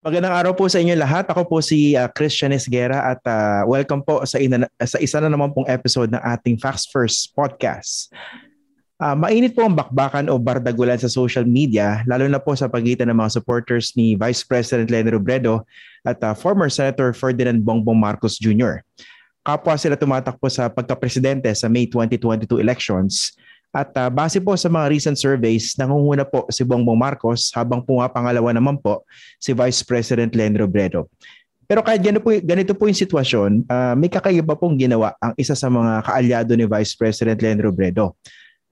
Magandang araw po sa inyo lahat. Ako po si uh, Christian Esguera at uh, welcome po sa, ina- sa isa na naman pong episode ng ating Facts First podcast. Uh, mainit po ang bakbakan o bardagulan sa social media, lalo na po sa pagitan ng mga supporters ni Vice President Lenny Robredo at uh, former Senator Ferdinand Bongbong Marcos Jr. Kapwa sila tumatakbo sa pagka-presidente sa May 2022 elections at uh, base po sa mga recent surveys, nangunguna po si Bongbong Marcos habang pumapangalawa naman po si Vice President Len Robredo. Pero kahit ganito po, ganito po yung sitwasyon, uh, may kakaiba pong ginawa ang isa sa mga kaalyado ni Vice President Len Robredo.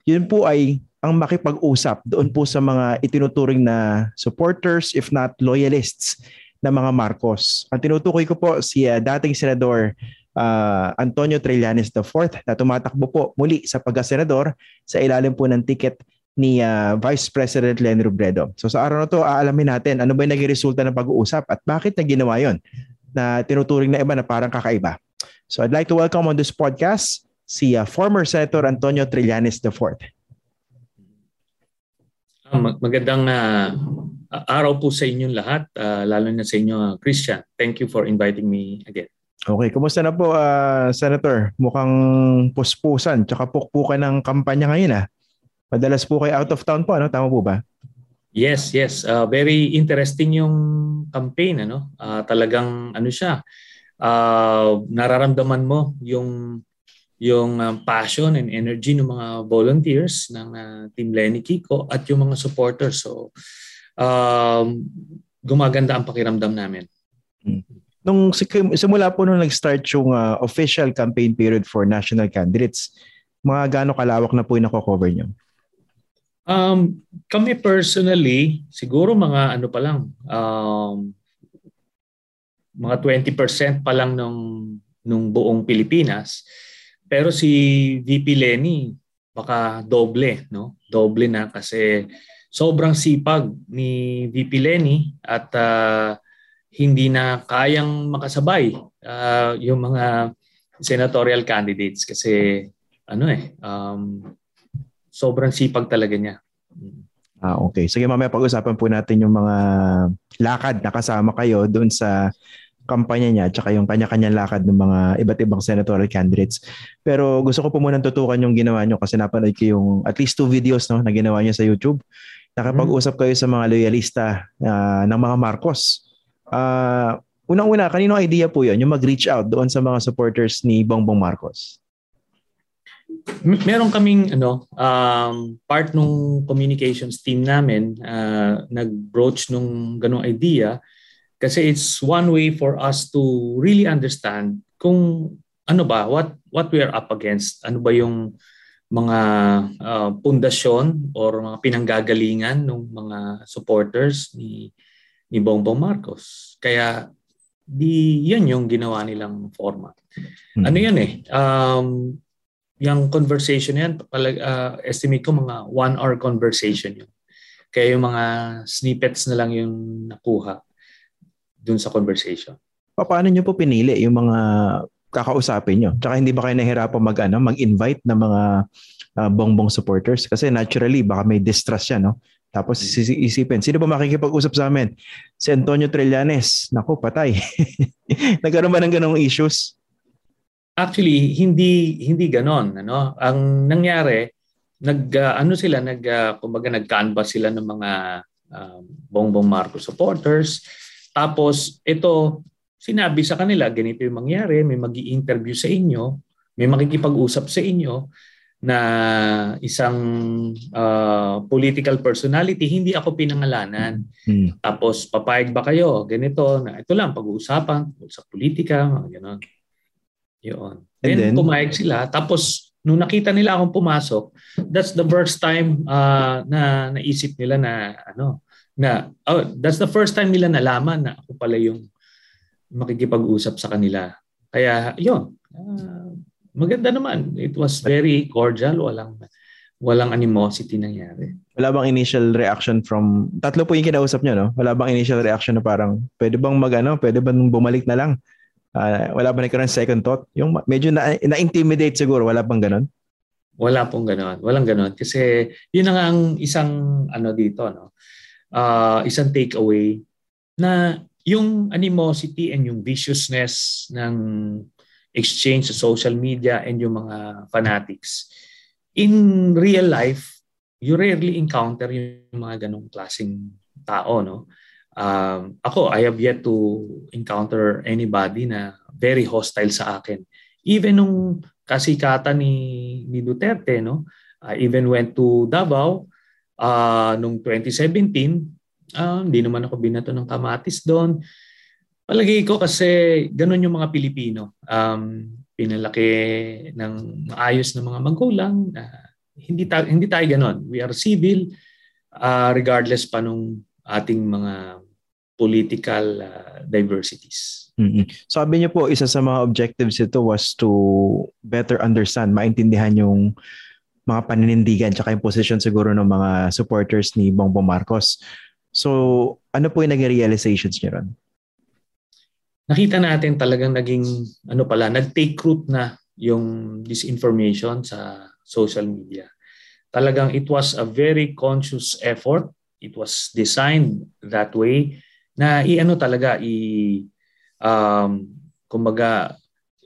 Yun po ay ang makipag-usap doon po sa mga itinuturing na supporters if not loyalists ng mga Marcos. Ang tinutukoy ko po si uh, dating Senador uh, Antonio Trillanes IV na tumatakbo po muli sa pagkasenador sa ilalim po ng ticket ni uh, Vice President Len Robredo. So sa araw na to, aalamin natin ano ba yung naging resulta ng pag-uusap at bakit na ginawa yon na tinuturing na iba na parang kakaiba. So I'd like to welcome on this podcast si uh, former Senator Antonio Trillanes IV. Uh, magandang uh, araw po sa inyong lahat, uh, lalo na sa inyo, uh, Christian. Thank you for inviting me again. Okay, kumusta na po uh, Senator? Mukhang puspusan tsaka pukpukan ng kampanya ngayon ah. Madalas po kayo out of town po, ano? Tama po ba? Yes, yes. Uh, very interesting yung campaign, ano? Uh, talagang ano siya. Uh, nararamdaman mo yung yung uh, passion and energy ng mga volunteers ng uh, Team Lenny Kiko at yung mga supporters. So, um, gumaganda ang pakiramdam namin. Hmm nung simula po nung nag-start yung uh, official campaign period for national candidates, mga gaano kalawak na po yung nako-cover nyo? Um, kami personally, siguro mga ano pa lang, um, mga 20% pa lang nung, nung buong Pilipinas. Pero si VP Lenny, baka doble, no? Doble na kasi sobrang sipag ni VP Lenny at uh, hindi na kayang makasabay uh, yung mga senatorial candidates kasi ano eh um, sobrang sipag talaga niya. Ah, okay. Sige, mamaya pag-usapan po natin yung mga lakad na kasama kayo doon sa kampanya niya at yung kanya-kanyang lakad ng mga iba't ibang senatorial candidates. Pero gusto ko po muna tutukan yung ginawa niyo kasi napanood ko yung at least two videos no, na ginawa niyo sa YouTube. Nakapag-usap kayo sa mga loyalista uh, ng mga Marcos Uh, unang-una, kanino idea po yun, yung mag-reach out doon sa mga supporters ni Bongbong Marcos? Meron kaming ano, um, part nung communications team namin uh, nag-broach nung ganong idea kasi it's one way for us to really understand kung ano ba, what what we are up against. Ano ba yung mga uh, pundasyon or mga pinanggagalingan ng mga supporters ni ni Bongbong Marcos. Kaya di yan yung ginawa nilang format. Hmm. Ano yan eh, um, yung conversation yan, palag, uh, estimate ko mga one hour conversation yun. Kaya yung mga snippets na lang yung nakuha dun sa conversation. Paano nyo po pinili yung mga kakausapin nyo? Tsaka hindi ba kayo nahirapan mag, ano, mag-invite ng mga uh, bongbong supporters? Kasi naturally, baka may distrust yan, no? Tapos mm. isipin, sino ba makikipag-usap sa amin? Si Antonio Trillanes. Naku, patay. Nagkaroon ba ng ganong issues? Actually, hindi hindi ganon, ano? Ang nangyari, nag uh, ano sila, nag uh, kumbaga nag-canvas sila ng mga uh, Bongbong Marcos supporters. Tapos ito sinabi sa kanila, ganito yung mangyari, may magi-interview sa inyo, may makikipag-usap sa inyo na isang uh, political personality, hindi ako pinangalanan. Hmm. Tapos, papayag ba kayo? Ganito, na ito lang, pag-uusapan sa politika, mga gano'n. Yun. Then, then, pumayag sila. Tapos, nung nakita nila akong pumasok, that's the first time uh, na naisip nila na, ano, na, oh, that's the first time nila nalaman na ako pala yung makikipag-usap sa kanila. Kaya, yun. Uh, maganda naman. It was very cordial. Walang walang animosity nangyari. Wala bang initial reaction from tatlo po yung kinausap niyo no? Wala bang initial reaction na parang pwede bang magano, pwede bang bumalik na lang? Uh, wala ba nagkaroon second thought? Yung medyo na, na-intimidate siguro, wala bang ganon? Wala pong ganon. Walang ganon kasi yun na nga ang isang ano dito no. Uh, isang takeaway na yung animosity and yung viciousness ng exchange sa social media and yung mga fanatics. In real life, you rarely encounter yung mga ganong klaseng tao, no? Um, ako, I have yet to encounter anybody na very hostile sa akin. Even nung kasikatan ni, ni Duterte, no? I even went to Davao uh, nung 2017. Uh, hindi naman ako binato ng kamatis doon. Palagi ko kasi ganun yung mga Pilipino. Um, pinalaki ng maayos na mga magulang. Uh, hindi, ta- hindi tayo ganun. We are civil uh, regardless pa nung ating mga political uh, diversities. Mm-hmm. Sabi niyo po, isa sa mga objectives ito was to better understand, maintindihan yung mga paninindigan tsaka yung position siguro ng mga supporters ni Bongbong Marcos. So, ano po yung naging realizations niyo ron? Nakita natin talagang naging, ano pala, nag-take root na yung disinformation sa social media. Talagang it was a very conscious effort. It was designed that way na i-ano talaga i um kumbaga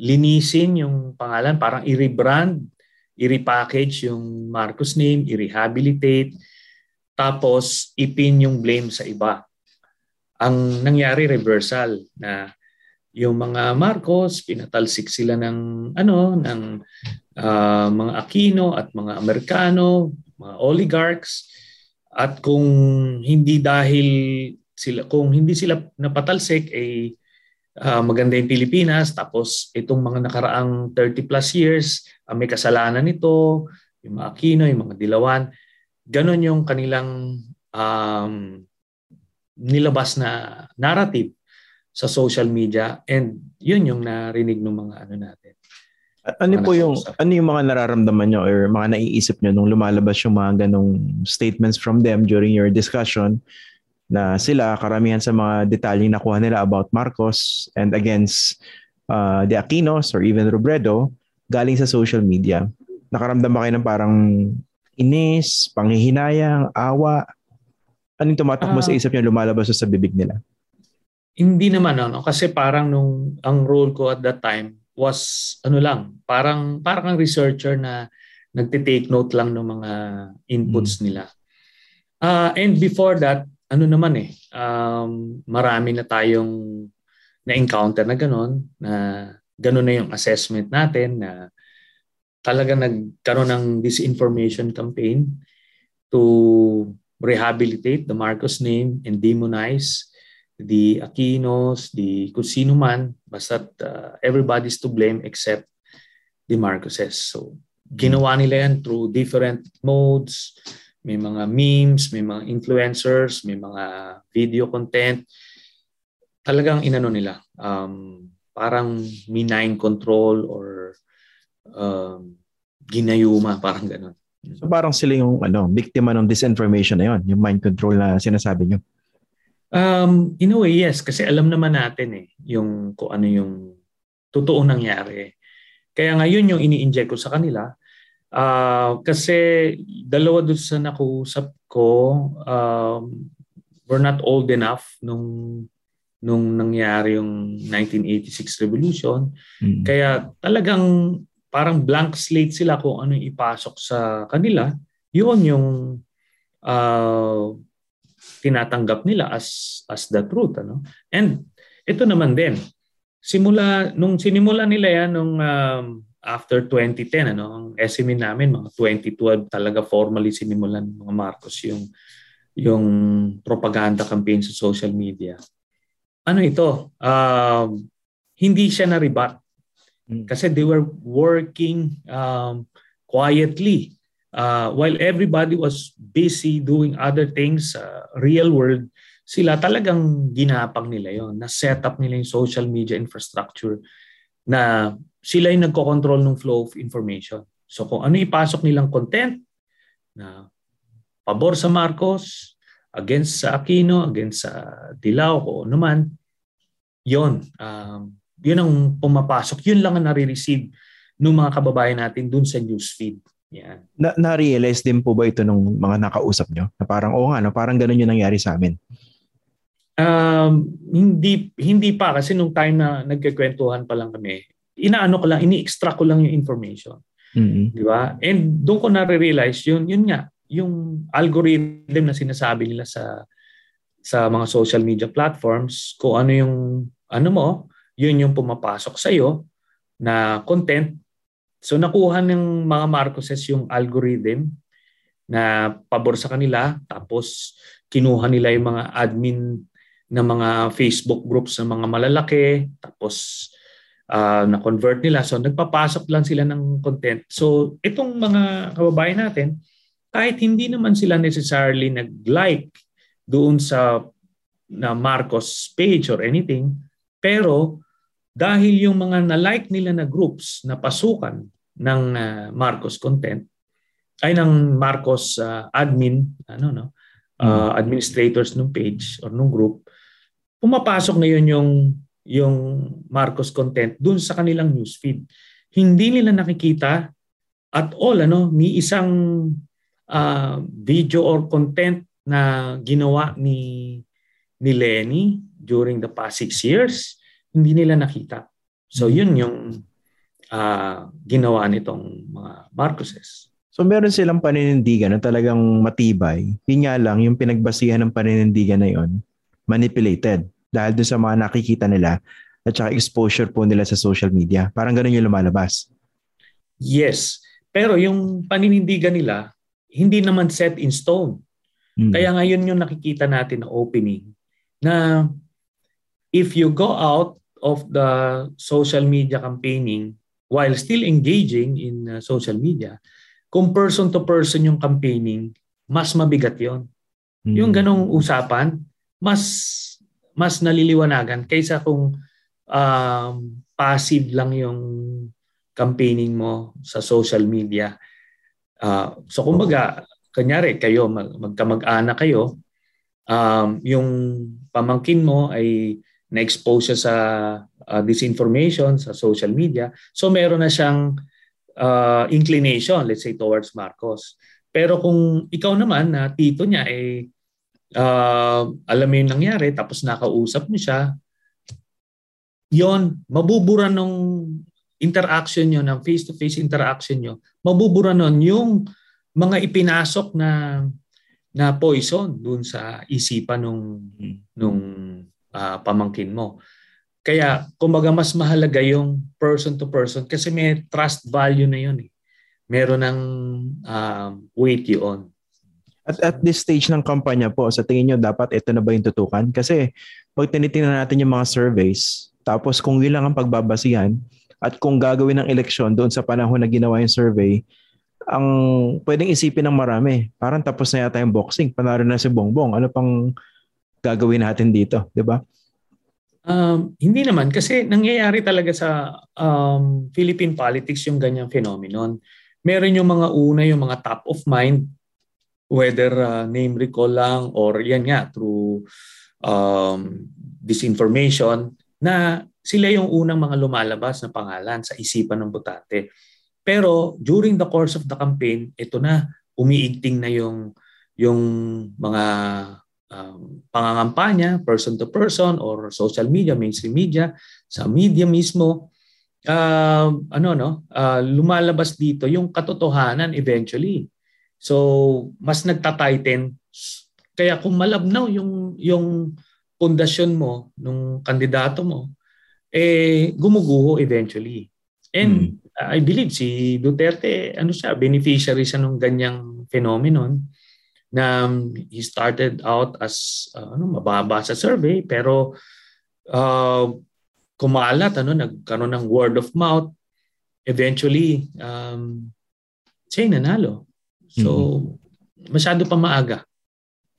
linisin yung pangalan, parang i-rebrand, i-repackage yung Marcos name, i-rehabilitate, tapos ipin yung blame sa iba. Ang nangyari reversal na yung mga Marcos pinatalsik sila ng ano ng uh, mga Aquino at mga Amerikano, mga oligarchs. At kung hindi dahil sila kung hindi sila napatalsik ay uh, maganda yung Pilipinas. Tapos itong mga nakaraang 30 plus years uh, may kasalanan nito. Yung mga Aquino, yung mga Dilawan. Ganon yung kanilang um, nilabas na narrative sa social media and yun yung narinig ng mga ano natin ano po yung ano yung mga nararamdaman nyo or mga naiisip nyo nung lumalabas yung mga ganong statements from them during your discussion na sila, karamihan sa mga detalyeng nakuha nila about Marcos and against uh, the Aquinos or even Robredo, galing sa social media. Nakaramdam ba kayo ng parang inis, panghihinayang, awa? Anong tumatakbo uh, sa ah. isip niyo lumalabas sa bibig nila? Hindi naman ano kasi parang nung ang role ko at that time was ano lang, parang parang ang researcher na nagte-take note lang ng mga inputs hmm. nila. Uh, and before that, ano naman eh, um, marami na tayong na-encounter na gano'n, na gano'n na yung assessment natin na talaga nagkaroon ng disinformation campaign to rehabilitate the Marcos name and demonize the Aquinos, the kung sino man, basta uh, everybody's to blame except the Marcoses. So, ginawa nila yan through different modes, may mga memes, may mga influencers, may mga video content. Talagang inano nila, um, parang minine control or um, ginayuma, parang ganun. So parang sila yung ano, biktima ng disinformation na yon, yung mind control na sinasabi nyo. Um, in a way, yes. Kasi alam naman natin eh, yung kung ano yung totoo nangyari. Kaya ngayon yung ini-inject ko sa kanila, Uh, kasi dalawa doon sa nakusap ko, um, we're not old enough nung nung nangyari yung 1986 revolution. Mm-hmm. Kaya talagang parang blank slate sila kung ano yung ipasok sa kanila. Yun yung uh, tinatanggap nila as as the truth ano. And ito naman din. Simula nung sinimula nila yan nung um, after 2010, ano, ang SME namin, mga 2012 talaga formally sinimulan mga Marcos yung yung propaganda campaign sa social media. Ano ito? Uh, hindi siya na-rebat. Hmm. Kasi they were working um, quietly uh, while everybody was busy doing other things uh, real world sila talagang ginapang nila yon na set up nila yung social media infrastructure na sila yung nagko-control ng flow of information. So kung ano ipasok nilang content na pabor sa Marcos, against sa Aquino, against sa Dilao, o ano man, yun. Um, yun ang pumapasok. Yun lang ang nare-receive ng mga kababayan natin dun sa newsfeed. Yan. Na, na-realize din po ba ito ng mga nakausap nyo? Na parang, oo nga, no, parang ganun yung nangyari sa amin. Um, hindi hindi pa kasi nung time na nagkikwentuhan pa lang kami, inaano ko lang, ini-extract ko lang yung information. Mm-hmm. Di ba? And doon ko na-realize yun, yun nga, yung algorithm na sinasabi nila sa sa mga social media platforms, kung ano yung ano mo, yun yung pumapasok sa iyo na content. So nakuha ng mga Marcoses yung algorithm na pabor sa kanila tapos kinuha nila yung mga admin ng mga Facebook groups ng mga malalaki tapos uh, na-convert nila. So nagpapasok lang sila ng content. So itong mga kababayan natin, kahit hindi naman sila necessarily nag-like doon sa na Marcos page or anything, pero dahil yung mga na-like nila na groups na pasukan ng uh, Marcos content ay ng Marcos uh, admin ano no? Uh, administrators ng page or ng group pumapasok na yun yung yung Marcos content dun sa kanilang newsfeed. Hindi nila nakikita at all ano ni isang uh, video or content na ginawa ni ni Lenny during the past six years, hindi nila nakita. So yun yung uh, ginawa nitong mga Marcoses. So meron silang paninindigan na talagang matibay. Yun nga lang, yung pinagbasihan ng paninindigan na yon manipulated dahil doon sa mga nakikita nila at saka exposure po nila sa social media. Parang ganun yung lumalabas. Yes. Pero yung paninindigan nila, hindi naman set in stone. Hmm. Kaya ngayon yung nakikita natin na opening na if you go out of the social media campaigning while still engaging in uh, social media, kung person to person yung campaigning, mas mabigat yon. Hmm. Yung ganong usapan, mas mas naliliwanagan kaysa kung um, passive lang yung campaigning mo sa social media. Uh, so kumbaga, kanyari kayo, mag, magkamag-anak kayo, um, yung pamangkin mo ay na-expose siya sa uh, disinformation sa social media. So meron na siyang uh, inclination, let's say, towards Marcos. Pero kung ikaw naman na tito niya eh, uh, alam mo yung nangyari, tapos nakausap mo siya, yon mabubura nung interaction nyo, ng face-to-face interaction nyo, mabubura nun yung mga ipinasok na na poison dun sa isipan nung nung uh, pamangkin mo. Kaya kumbaga mas mahalaga yung person to person kasi may trust value na yun eh. Meron ng uh, weight yun. At at this stage ng kampanya po, sa tingin nyo dapat ito na ba yung tutukan? Kasi pag tinitingnan natin yung mga surveys, tapos kung yun lang ang pagbabasihan, at kung gagawin ng eleksyon doon sa panahon na ginawa yung survey, ang pwedeng isipin ng marami, parang tapos na yata yung boxing, panalo na si Bongbong. Ano pang gagawin natin dito, di ba? Um, hindi naman kasi nangyayari talaga sa um, Philippine politics yung ganyang phenomenon. Meron yung mga una, yung mga top of mind whether uh, name recall lang or yan nga through um, disinformation na sila yung unang mga lumalabas na pangalan sa isipan ng botante. Pero during the course of the campaign, ito na umiigting na yung yung mga um, pangangampanya person to person or social media, mainstream media, sa media mismo uh, ano no, uh, lumalabas dito yung katotohanan eventually. So, mas nagta-tighten. Kaya kung malabnaw yung yung pundasyon mo nung kandidato mo, eh gumuguho eventually. And hmm. I believe si Duterte, ano siya, beneficiary siya ng ganyang phenomenon na he started out as uh, ano mababa sa survey pero uh, kumalat ano nagkaroon ng word of mouth eventually um siya nanalo So, mm-hmm. masyado pa maaga.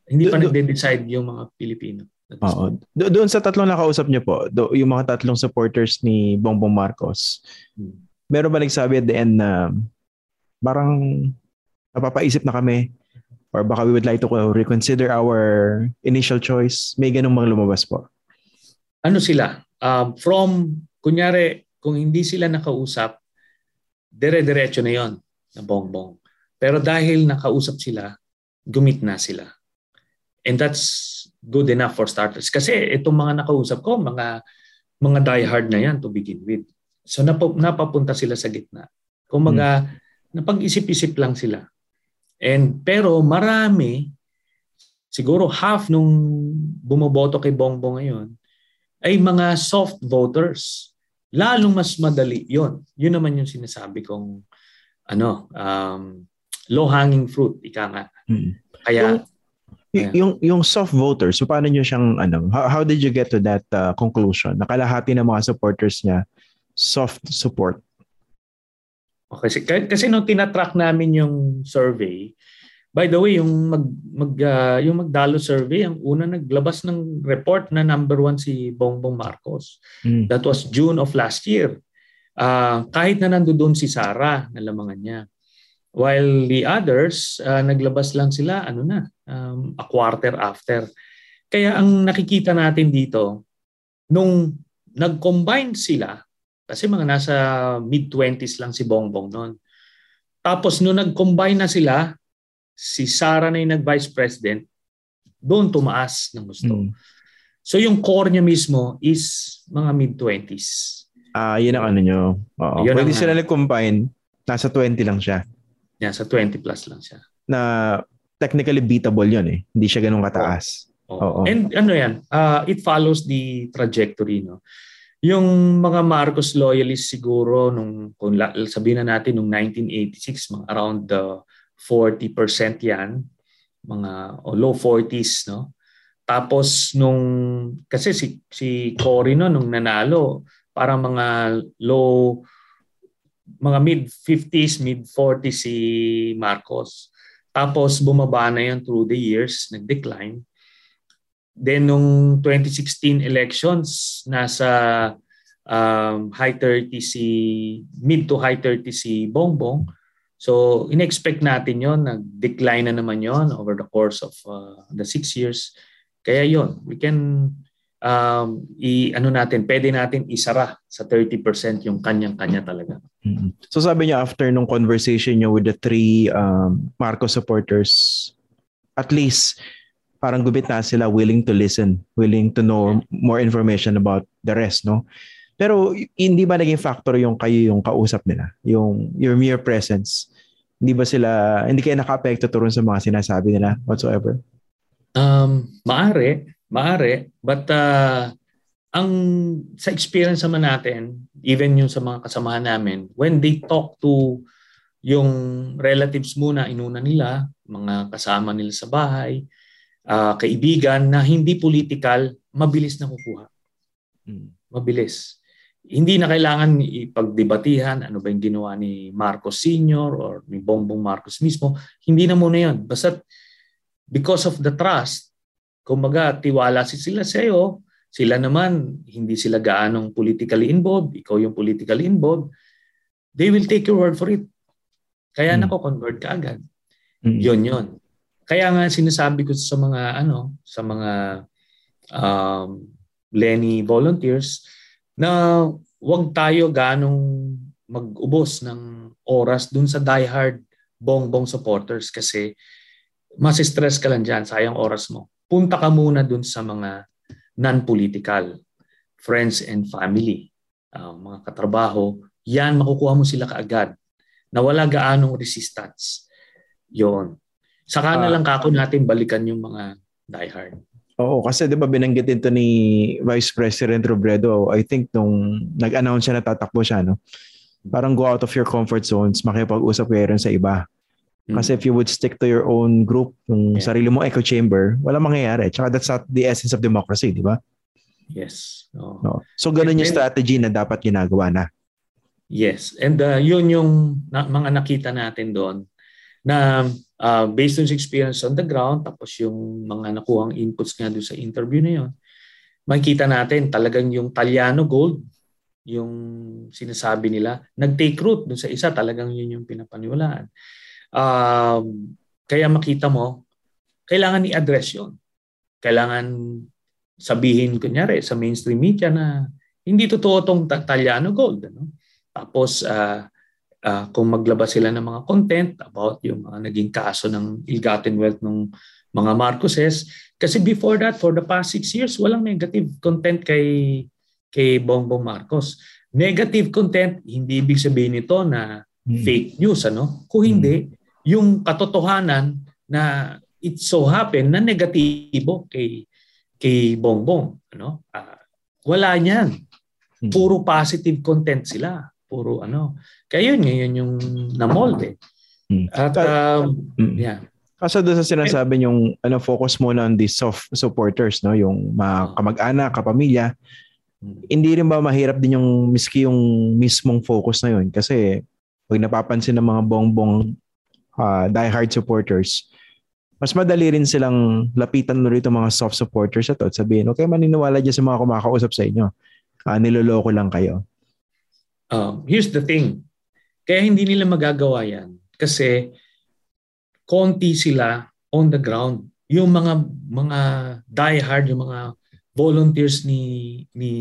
Hindi pa do, nagde-decide yung mga Pilipino. Oo. Do, doon sa tatlong nakausap niyo po, do, yung mga tatlong supporters ni Bongbong Marcos, hmm. meron ba nagsabi at the end na parang napapaisip na kami or baka we would like to reconsider our initial choice? May ganung mga lumabas po. Ano sila? Um, from, kunyari, kung hindi sila nakausap, dire-diretso na yon na bongbong. Pero dahil nakausap sila, gumit na sila. And that's good enough for starters. Kasi itong mga nakausap ko, mga mga diehard na yan to begin with. So nap- napapunta sila sa gitna. Kumaga, hmm. napag-isip-isip lang sila. And pero marami, siguro half nung bumoboto kay Bongbong ngayon, ay mga soft voters. Lalong mas madali yon. Yun naman yung sinasabi kong ano, um, low-hanging fruit, ika nga. Hmm. Kaya Yeah. Yung yung soft voters, so paano niyo siyang ano, how, how did you get to that uh, conclusion? Nakalahati ng mga supporters niya soft support. Okay, kasi, kasi nung tinatrack namin yung survey, by the way, yung mag, mag uh, yung Magdalo survey, ang una naglabas ng report na number one si Bongbong Marcos. Mm. That was June of last year. Uh, kahit na nandoon si Sara, nalamangan niya. While the others, uh, naglabas lang sila, ano na, um, a quarter after. Kaya ang nakikita natin dito, nung nag-combine sila, kasi mga nasa mid-20s lang si Bongbong noon. Tapos nung nag-combine na sila, si Sara na yung nag-vice president, doon tumaas ng gusto. Mm. So yung core niya mismo is mga mid-20s. Ah, uh, yun ang ano nyo. Oo. Yun Pwede ang, sila nag-combine, nasa 20 lang siya. Yeah, sa 20 plus lang siya. Na technically beatable yun eh. Hindi siya ganun kataas. Oh. oh. And ano yan, uh, it follows the trajectory. No? Yung mga Marcos loyalists siguro, nung, kung sabihin na natin, nung 1986, mga around the 40% yan, mga oh, low 40s. No? Tapos nung, kasi si, si Cory no, nung nanalo, parang mga low mga mid-50s, mid-40s si Marcos. Tapos bumaba na yan through the years, nag-decline. Then nung 2016 elections, nasa um, high 30 si, mid to high 30 si Bongbong. So in-expect natin yon nag-decline na naman yon over the course of uh, the six years. Kaya yon we can um, i ano natin, pwede natin isara sa 30% yung kanyang-kanya talaga. Mm-hmm. So sabi niya after nung conversation niyo with the three um, Marcos supporters, at least parang gubit na sila willing to listen, willing to know more information about the rest, no? Pero hindi ba naging factor yung kayo yung kausap nila? Yung your mere presence? Hindi ba sila, hindi kayo naka-apekto turon sa mga sinasabi nila whatsoever? Um, maari. Maari, but uh, ang sa experience naman natin, even yung sa mga kasamahan namin, when they talk to yung relatives muna, inuna nila, mga kasama nila sa bahay, uh, kaibigan na hindi political, mabilis na kukuha. Hmm. Mabilis. Hindi na kailangan ipagdebatihan ano ba yung ginawa ni Marcos Sr. or ni Bongbong Marcos mismo. Hindi na muna yun. Basta because of the trust, Kumbaga, tiwala si sila sa iyo, sila naman, hindi sila gaanong politically involved, ikaw yung politically involved, they will take your word for it. Kaya mm. nako-convert ka agad. Mm. Yun yun. Kaya nga sinasabi ko sa mga ano, sa mga um, Lenny volunteers na wag tayo ganong mag-ubos ng oras dun sa diehard bongbong supporters kasi mas stress ka lang dyan, sayang oras mo punta ka muna dun sa mga non-political, friends and family, uh, mga katrabaho, yan makukuha mo sila kaagad na wala gaanong resistance. Yon. Saka na ah. lang kako natin balikan yung mga diehard. Oo, kasi 'di ba binanggit ito ni Vice President Robredo, I think nung nag-announce siya na tatakbo siya, no? Parang go out of your comfort zones, makipag-usap kayo rin sa iba. Mm. Kasi if you would stick to your own group, yung yeah. sarili mo echo chamber, wala mangyayari. Tsaka that's not the essence of democracy, di ba? Yes. Oh. No. So ganun yung strategy na dapat ginagawa na. Yes. And uh, yun yung na, mga nakita natin doon na uh, based on experience on the ground, tapos yung mga nakuhang inputs nga doon sa interview na yun, makikita natin talagang yung Taliano Gold, yung sinasabi nila, nag-take root doon sa isa, talagang yun yung pinapaniwalaan. Um, kaya makita mo, kailangan i-address yun. Kailangan sabihin, kunyari, sa mainstream media na hindi totoo itong Taliano Gold. Ano? Tapos, uh, uh, kung maglabas sila ng mga content about yung mga naging kaso ng ill-gotten wealth ng mga Marcoses. Kasi before that, for the past six years, walang negative content kay, kay Bongbong Marcos. Negative content, hindi ibig sabihin nito na hmm. fake news. ano Kung hindi, hmm. yung katotohanan na it so happen na negatibo kay kay Bongbong ano uh, wala niyan hmm. puro positive content sila puro ano kaya yun ngayon yung namolde hmm. at um, yeah kasi doon sa sinasabi yung ano focus mo on the soft supporters no yung mga kamag-anak, kapamilya. Hindi rin ba mahirap din yung miski yung mismong focus na yun kasi pag napapansin ng mga bongbong uh, die-hard supporters, mas madali rin silang lapitan mo rito mga soft supporters at at sabihin, okay, maniniwala dyan sa mga kumakausap sa inyo. Uh, niloloko lang kayo. Um, here's the thing. Kaya hindi nila magagawa yan. Kasi konti sila on the ground. Yung mga mga die hard, yung mga volunteers ni ni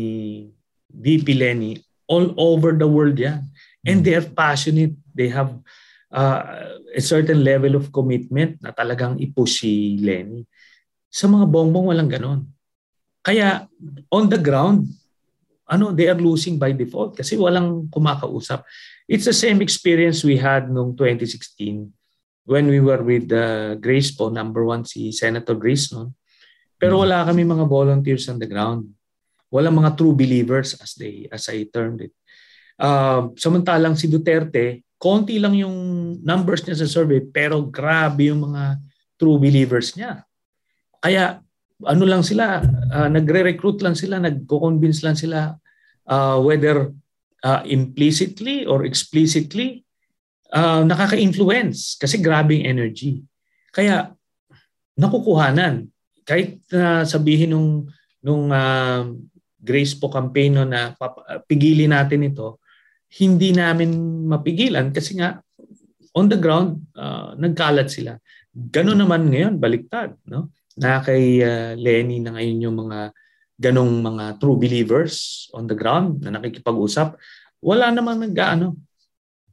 VP Lenny all over the world yan. And hmm. they are passionate. They have uh, a certain level of commitment na talagang ipush si Lenny. Sa mga bongbong walang ganon. Kaya on the ground, ano, they are losing by default kasi walang kumakausap. It's the same experience we had noong 2016 when we were with uh, Grace po, number one si Senator Grace noon. Pero wala kami mga volunteers on the ground. Wala mga true believers as they as I termed it. Uh, samantalang si Duterte, konti lang yung numbers niya sa survey pero grabe yung mga true believers niya. Kaya ano lang sila, uh, nagre-recruit lang sila, nagko-convince lang sila uh, whether uh, implicitly or explicitly uh, nakaka-influence kasi grabing energy. Kaya nakukuhanan. Kahit na uh, sabihin nung nung uh, Grace po campaign no, na pigilin natin ito, hindi namin mapigilan kasi nga on the ground uh, nagkalat sila. Gano'n naman ngayon, baliktad. No? Na kay uh, Lenny na ngayon yung mga ganong mga true believers on the ground na nakikipag-usap. Wala namang nag-ano,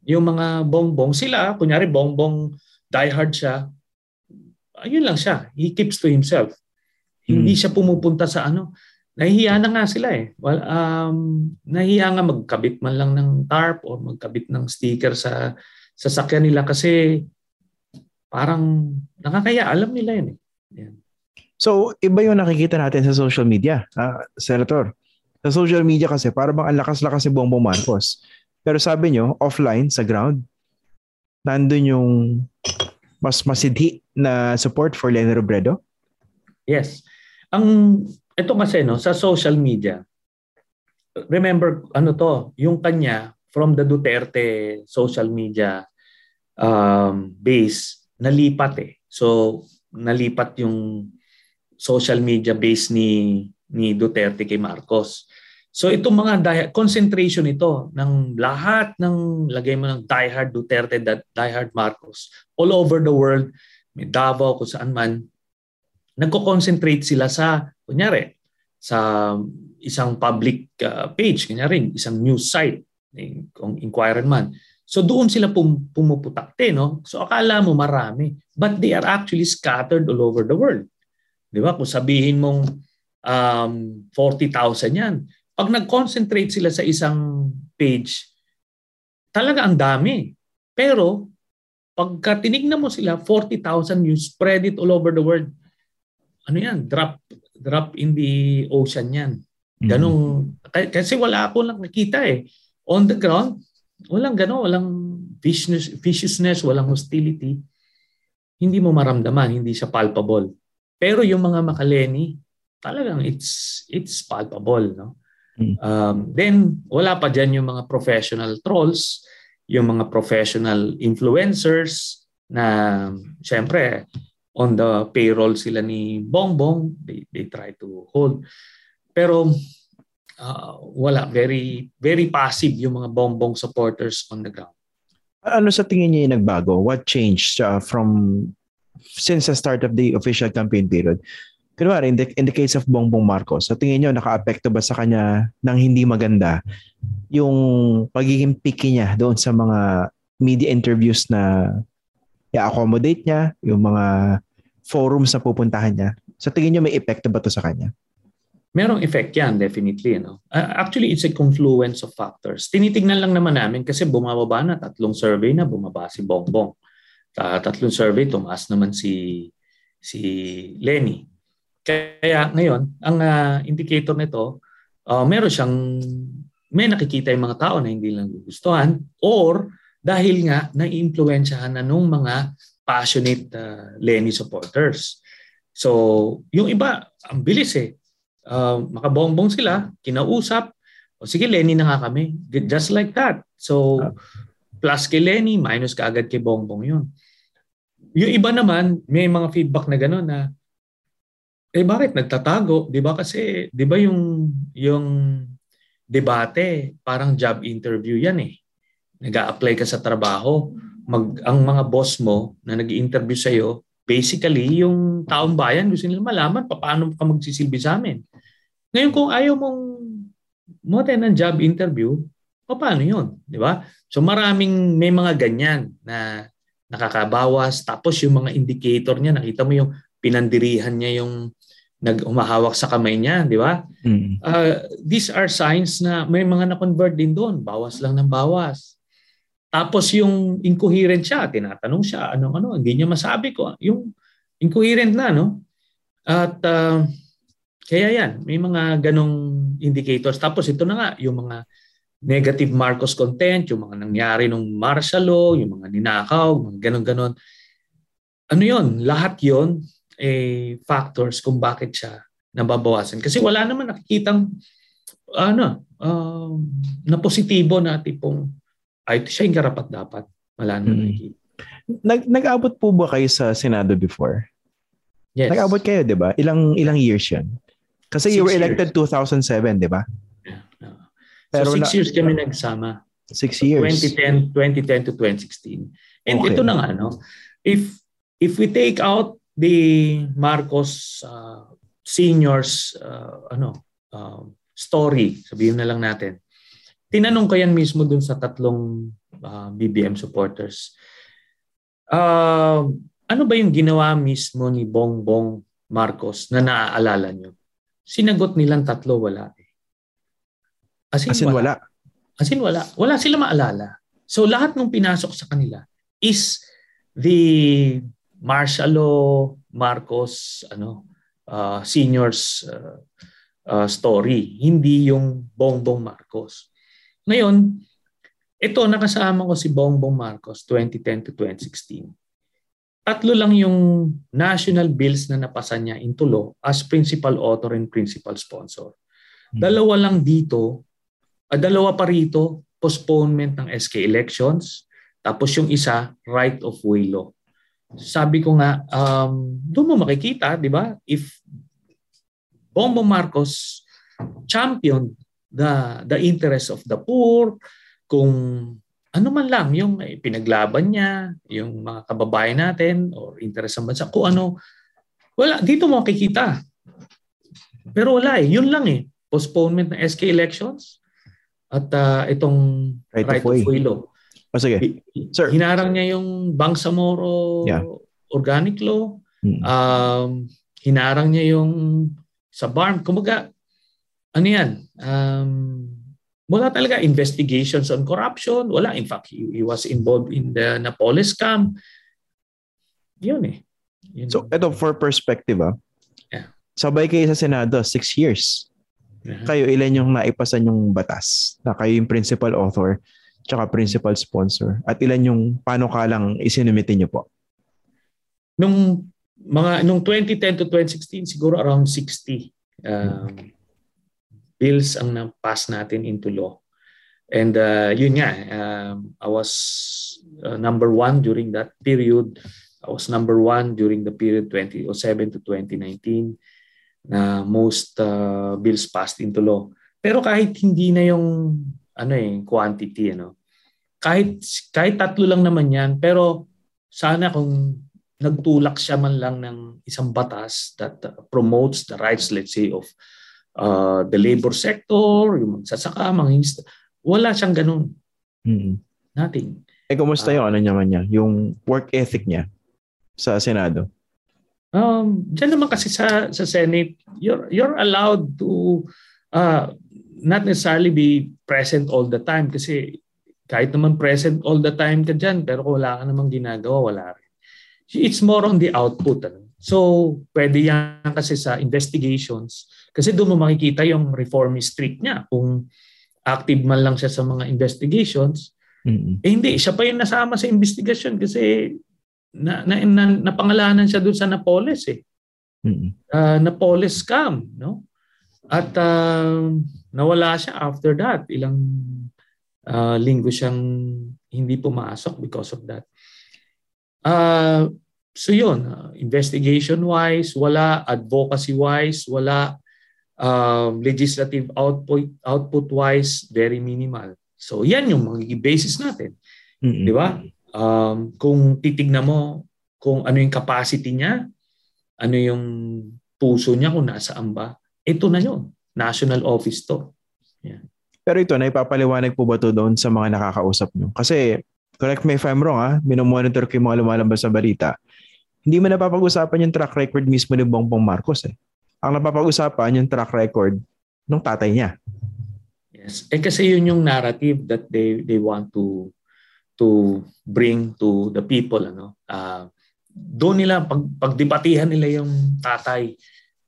yung mga bongbong, sila, kunyari bongbong diehard siya, ayun lang siya. He keeps to himself. Hmm. Hindi siya pumupunta sa ano. Nahihiya na nga sila eh. Well, um, nahihiya nga magkabit man lang ng tarp or magkabit ng sticker sa sasakyan nila kasi parang nakakaya. Alam nila yun eh. Yan. So, iba yung nakikita natin sa social media, uh, Senator. Sa social media kasi, parang bang ang lakas-lakas si Bongbong Marcos. Pero sabi nyo, offline, sa ground, nandun yung mas masidhi na support for Lenny Robredo? Yes. Ang ito kasi no sa social media. Remember ano to, yung kanya from the Duterte social media um, base nalipat eh. So nalipat yung social media base ni ni Duterte kay Marcos. So itong mga die, concentration ito ng lahat ng lagay mo ng diehard Duterte, diehard Marcos all over the world, may Davao kung saan man, nagko-concentrate sila sa kunyari sa isang public uh, page, kunyari isang news site, eh, kung inquirer man. So doon sila pum- pumuputakte, no? So akala mo marami, but they are actually scattered all over the world. 'Di ba? Kung sabihin mong um, 40,000 yan, pag nag-concentrate sila sa isang page, talaga ang dami. Pero, pagka tinignan mo sila, 40,000 you spread it all over the world. Ano yan? Drop drop in the ocean yan. Ganong, mm-hmm. kasi wala ako lang nakita eh. On the ground, walang gano, walang viciousness, viciousness, walang hostility. Hindi mo maramdaman, hindi siya palpable. Pero yung mga makaleni, talagang it's it's palpable, no? Hmm. Um, then, wala pa dyan yung mga professional trolls, yung mga professional influencers na syempre on the payroll sila ni Bongbong, they, they try to hold. Pero uh, wala, very very passive yung mga Bongbong supporters on the ground. Ano sa tingin niyo yung nagbago? What changed uh, from since the start of the official campaign period? kunwari, in the, in the case of Bongbong Marcos, sa tingin nyo, naka-apekto ba sa kanya ng hindi maganda yung pagiging picky niya doon sa mga media interviews na i-accommodate niya, yung mga forums na pupuntahan niya. Sa tingin niyo may epekto ba to sa kanya? Merong effect yan, definitely. No? Actually, it's a confluence of factors. Tinitignan lang naman namin kasi bumababa na, tatlong survey na, bumaba si Bongbong. Uh, tatlong survey, tumaas naman si si Lenny. Kaya ngayon, ang uh, indicator nito, uh, meron siyang, may nakikita yung mga tao na hindi lang gugustuhan or dahil nga naiimpluwensyahan na nung mga passionate uh, Lenny supporters. So, yung iba, ang bilis eh. Uh, makabongbong sila, kinausap, o sige, Lenny na nga kami. Just like that. So, plus kay Lenny, minus kaagad kay Bongbong yun. Yung iba naman, may mga feedback na gano'n na, eh bakit nagtatago? 'Di ba kasi 'di ba yung yung debate, parang job interview 'yan eh. Nag-a-apply ka sa trabaho, mag ang mga boss mo na nag-interview sa iyo, basically yung taong bayan gusto nila malaman paano ka magsisilbi sa amin. Ngayon kung ayaw mong mo ng job interview, paano 'yun, 'di ba? So maraming may mga ganyan na nakakabawas tapos yung mga indicator niya nakita mo yung pinandirihan niya yung nag-umahawak sa kamay niya, di ba? Mm. Uh, these are signs na may mga na-convert din doon. Bawas lang ng bawas. Tapos yung incoherent siya, tinatanong siya, ano ano, hindi niya masabi ko. Yung incoherent na, no? At uh, kaya yan, may mga ganong indicators. Tapos ito na nga, yung mga negative Marcos content, yung mga nangyari nung martial law, yung mga ninakaw, mga ganon-ganon. Ano yon Lahat yon eh, factors kung bakit siya nababawasan. Kasi wala naman nakikitang ano, uh, na positibo na tipong ay siya yung karapat dapat. Wala naman hmm. nakikita. Nag, nag-abot po ba kayo sa Senado before? Yes. Nag-abot kayo, di ba? Ilang ilang years yan? Kasi Six you were elected years. 2007, di ba? Pero so six na, years kami nagsama. Six years. 2010, 2010 to 2016. And okay. ito na nga, no? If, if we take out the Marcos uh, seniors uh, ano uh, story, sabihin na lang natin. Tinanong ko yan mismo dun sa tatlong uh, BBM supporters. Uh, ano ba yung ginawa mismo ni Bongbong Marcos na naaalala nyo? Sinagot nilang tatlo, wala. As in, As in wala. wala. As in wala. Wala sila maalala. So lahat ng pinasok sa kanila is the Marshalo Marcos ano uh, seniors uh, uh, story, hindi yung Bongbong Marcos. Ngayon, ito nakasama ko si Bongbong Marcos 2010 to 2016. Tatlo lang yung national bills na napasa niya into law as principal author and principal sponsor. Hmm. Dalawa lang dito, dalawa pa rito, postponement ng SK elections, tapos yung isa, right of way law sabi ko nga, um, doon mo makikita, di ba? If Bongbong Marcos champion the the interest of the poor, kung ano man lang yung pinaglaban niya, yung mga kababayan natin or interest ng bansa, kung ano, wala, dito mo makikita. Pero wala eh, yun lang eh. Postponement ng SK elections at uh, itong right, right of way, way law. Oh, sige. Sir. Hinarang niya yung Bangsamoro yeah. Organic Law. Hmm. Um, hinarang niya yung sa BARM. Kumaga, ano yan? Um, wala talaga investigations on corruption. Wala. In fact, he, he was involved in the Napolis scam. Yun eh. Yun. So, ito for perspective ah. Yeah. Sabay kayo sa Senado, six years. Uh-huh. Kayo, ilan yung naipasan yung batas na kayo yung principal author tsaka principal sponsor? At ilan yung paano ka lang isinumitin niyo po? Nung mga nung 2010 to 2016 siguro around 60 um, bills ang na-pass natin into law. And uh, yun nga, um, I was uh, number one during that period. I was number one during the period 2007 to 2019 na most uh, bills passed into law. Pero kahit hindi na yung ano eh, quantity, ano, kahit kahit tatlo lang naman yan pero sana kung nagtulak siya man lang ng isang batas that uh, promotes the rights let's say of uh, the labor sector yung magsasaka inst- wala siyang ganun. Mm-hmm. nothing. Eh kumusta uh, yung ano naman niya yung work ethic niya sa Senado Um, diyan naman kasi sa sa Senate, you're you're allowed to uh, not necessarily be present all the time kasi kahit naman present all the time ka dyan, pero kung wala ka namang ginagawa, wala rin. It's more on the output. Ano? So, pwede yan kasi sa investigations. Kasi doon mo makikita yung reformist streak niya. Kung active man lang siya sa mga investigations, mm-hmm. eh hindi, siya pa yung nasama sa investigation kasi na, na, na, napangalanan siya doon sa Napoles eh. Mm-hmm. Uh, Napoles scam, no? At uh, nawala siya after that. Ilang uh, linggo siyang hindi pumasok because of that. Uh, so yun, uh, investigation-wise, wala. Advocacy-wise, wala. Um, legislative output output-wise, very minimal. So yan yung magiging basis natin. Mm-hmm. Di ba? Um, kung titignan mo kung ano yung capacity niya, ano yung puso niya kung nasaan ba, ito na yun. National office to. Yeah. Pero ito, naipapaliwanag po ba to doon sa mga nakakausap nyo? Kasi, correct me if I'm wrong ha, minomonitor ko yung mga lumalabas sa balita. Hindi mo napapag-usapan yung track record mismo ni Bongbong Marcos eh. Ang napapag-usapan yung track record ng tatay niya. Yes. Eh kasi yun yung narrative that they they want to to bring to the people ano. Uh, doon nila pag pagdebatihan nila yung tatay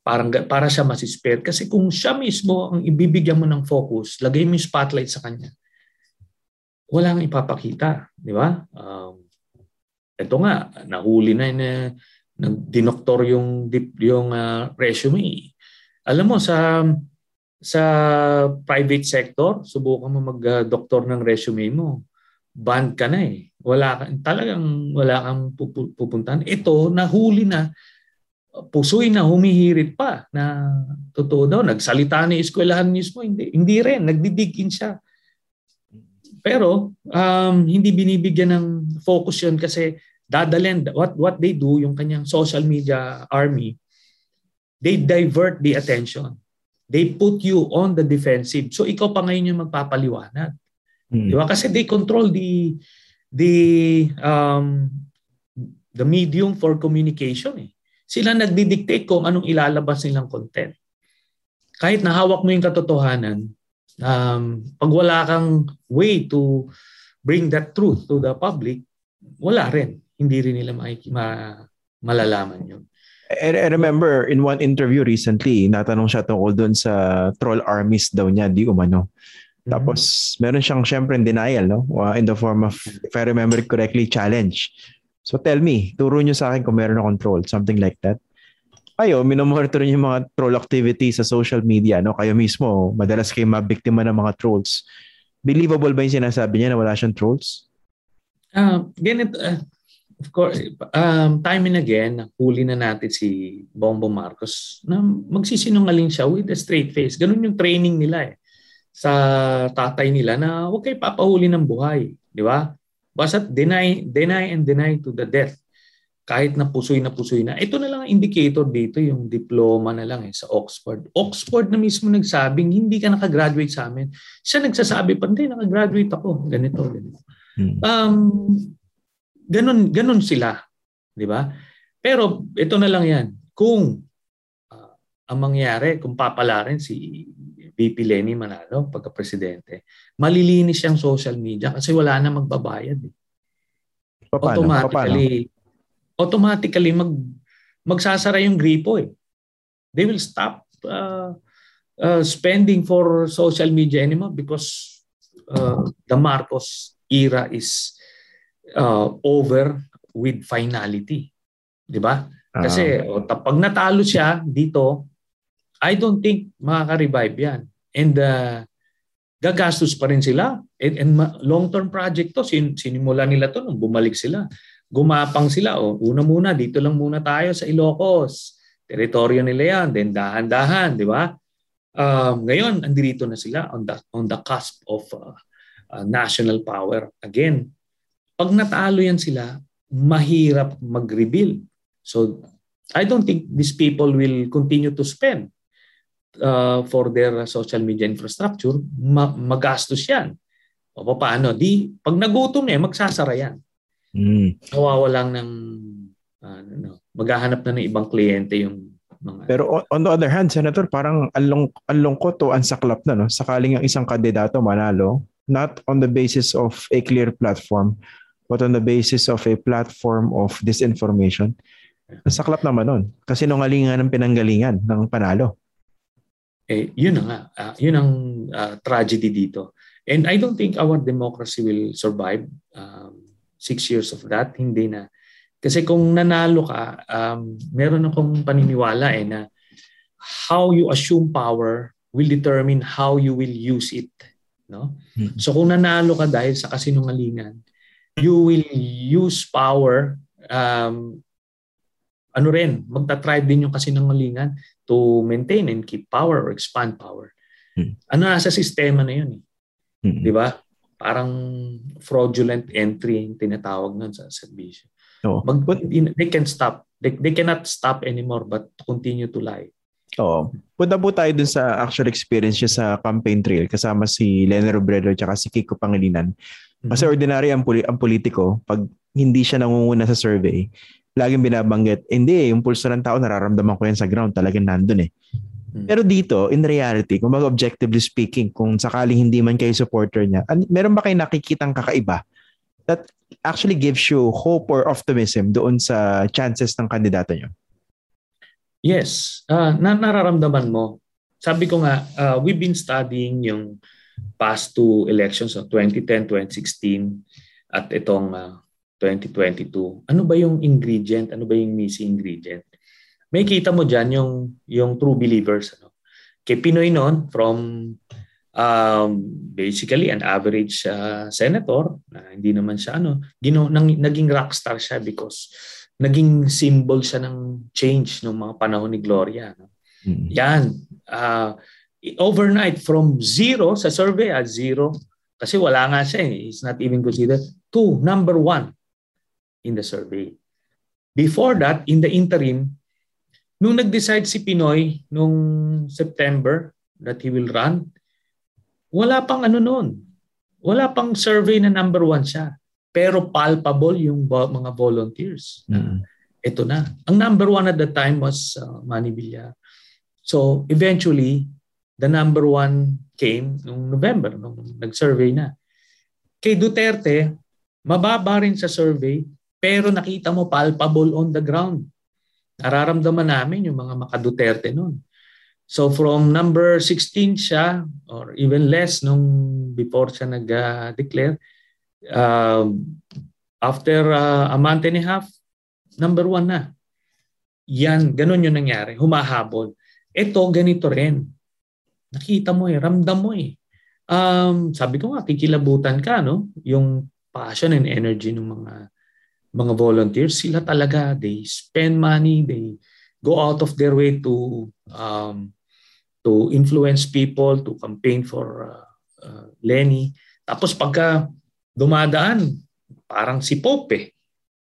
parang para siya masispare kasi kung siya mismo ang ibibigyan mo ng focus, lagay mo yung spotlight sa kanya. Wala nang ipapakita, di ba? Um, ito nga, nahuli na na dinoktor yung yung uh, resume. Alam mo sa sa private sector, subukan mo mag-doktor ng resume mo. Banned ka na eh. Wala ka, talagang wala kang pupuntahan. Ito, nahuli na. Pusoy na humihirit pa na totoo daw. Nagsalita ni eskwelahan mismo. Hindi hindi rin. Nagdidigin siya. Pero um, hindi binibigyan ng focus yun kasi dadalhin. What what they do yung kanyang social media army they divert the attention. They put you on the defensive. So ikaw pa ngayon yung magpapaliwanag hmm. di ba kasi they control the the um the medium for communication eh sila nagdi-dictate kung anong ilalabas nilang content. Kahit nahawak mo yung katotohanan, um, pag wala kang way to bring that truth to the public, wala rin. Hindi rin nila ma- ma- malalaman yun. I, I remember in one interview recently, natanong siya tungkol doon sa troll armies daw niya, di umano. Mm-hmm. Tapos meron siyang syempre denial, no? Uh, in the form of, if I remember correctly, challenge. So tell me, turo nyo sa akin kung meron na control, something like that. Kayo, minomonitor nyo yung mga troll activity sa social media, no? Kayo mismo, madalas kayo mabiktima ng mga trolls. Believable ba yung sinasabi niya na wala siyang trolls? Uh, ganito, uh, of course, um, time and again, huli na natin si Bongbong Marcos na magsisinungaling siya with a straight face. Ganun yung training nila eh sa tatay nila na huwag kayo papahuli ng buhay. Di ba? Basta deny, deny and deny to the death. Kahit na pusoy na pusoy na. Ito na lang ang indicator dito, yung diploma na lang eh, sa Oxford. Oxford na mismo nagsabing, hindi ka nakagraduate sa amin. Siya nagsasabi pa, hindi, nakagraduate ako. Ganito, ganito. Hmm. Um, ganun, ganun sila. Di ba? Pero ito na lang yan. Kung uh, ang mangyari, kung papalarin si VP Lenny Manalo pagka-presidente, malilinis siyang social media kasi wala na magbabayad. Eh. Paano? Automatically, Paano? automatically mag, magsasara yung gripo eh. They will stop uh, uh, spending for social media anymore because uh, the Marcos era is uh, over with finality. 'Di ba? Kasi uh, pag natalo siya dito, I don't think makaka-revive yan. And uh, gagastos pa rin sila. And, and long-term project to, sin, sinimula nila to nung bumalik sila. Gumapang sila. O, una muna, dito lang muna tayo sa Ilocos. Teritoryo nila yan. Then dahan-dahan, di ba? Um, ngayon, andito na sila on the, on the cusp of uh, uh, national power. Again, pag natalo yan sila, mahirap mag-rebuild. So, I don't think these people will continue to spend uh, for their social media infrastructure, ma- magastos yan. O paano? Di, pag nagutom eh, magsasara yan. Mm. Nawawalan ng uh, ano, maghahanap na ng ibang kliyente yung mga... Pero on the other hand, Senator, parang anlong, anlongkot o ansaklap na, no? Sakaling ang isang kandidato manalo, not on the basis of a clear platform, but on the basis of a platform of disinformation. Saklap naman nun. Kasi nungalingan ng pinanggalingan ng panalo. Eh, yun na nga. Uh, yun ang uh, tragedy dito. And I don't think our democracy will survive um, six years of that. Hindi na. Kasi kung nanalo ka, um, meron akong paniniwala eh na how you assume power will determine how you will use it. No? Mm-hmm. So kung nanalo ka dahil sa kasinungalingan, you will use power um, ano rin, magta-try din yung kasinungalingan to maintain and keep power or expand power. Hmm. Ano nasa sistema na yun eh. Hmm. 'Di ba? Parang fraudulent entry yung tinatawag nun sa serbisyo. Oh. Mag, they can stop. They, they cannot stop anymore but continue to lie. Oo. Punta po tayo dun sa actual experience niya sa campaign trail kasama si Lenny Robredo at si Kiko Pangilinan. Kasi mm-hmm. ordinary ang, poli- ang politiko, pag hindi siya nangunguna sa survey, laging binabanggit, hindi, yung pulso ng tao, nararamdaman ko yan sa ground, talagang nandun eh. Hmm. Pero dito, in reality, kung mag objectively speaking, kung sakaling hindi man kayo supporter niya, an- meron ba kayo nakikitang kakaiba that actually gives you hope or optimism doon sa chances ng kandidato niyo? Yes, uh, na nararamdaman mo. Sabi ko nga, uh, we've been studying yung past two elections, so 2010, 2016, at itong uh, 2022. Ano ba yung ingredient? Ano ba yung missing ingredient? May kita mo dyan yung, yung true believers. Ano? Kay Pinoy noon, from um, basically an average uh, senator, na hindi naman siya ano, gino, nang, naging rockstar siya because naging symbol siya ng change ng mga panahon ni Gloria. No? Mm-hmm. Yan. Uh, overnight, from zero sa survey at zero, kasi wala nga siya eh. It's not even considered. to number one in the survey. Before that, in the interim, nung nag-decide si Pinoy nung September that he will run, wala pang ano noon. Wala pang survey na number one siya. Pero palpable yung mga volunteers. Mm-hmm. Ito na. Ang number one at the time was uh, Manny Villar. So eventually, the number one came nung November, nung nag-survey na. Kay Duterte, mababa rin sa survey pero nakita mo palpable on the ground. Nararamdaman namin yung mga makaduterte noon. So from number 16 siya or even less nung before siya nag-declare, uh, after uh, a month and a half, number one na. Yan, ganun yung nangyari. Humahabol. Ito, ganito rin. Nakita mo eh, ramdam mo eh. Um, sabi ko nga, kikilabutan ka, no? Yung passion and energy ng mga mga volunteers, sila talaga, they spend money, they go out of their way to um, to influence people, to campaign for uh, uh, Lenny. Tapos pagka dumadaan, parang si Pope eh.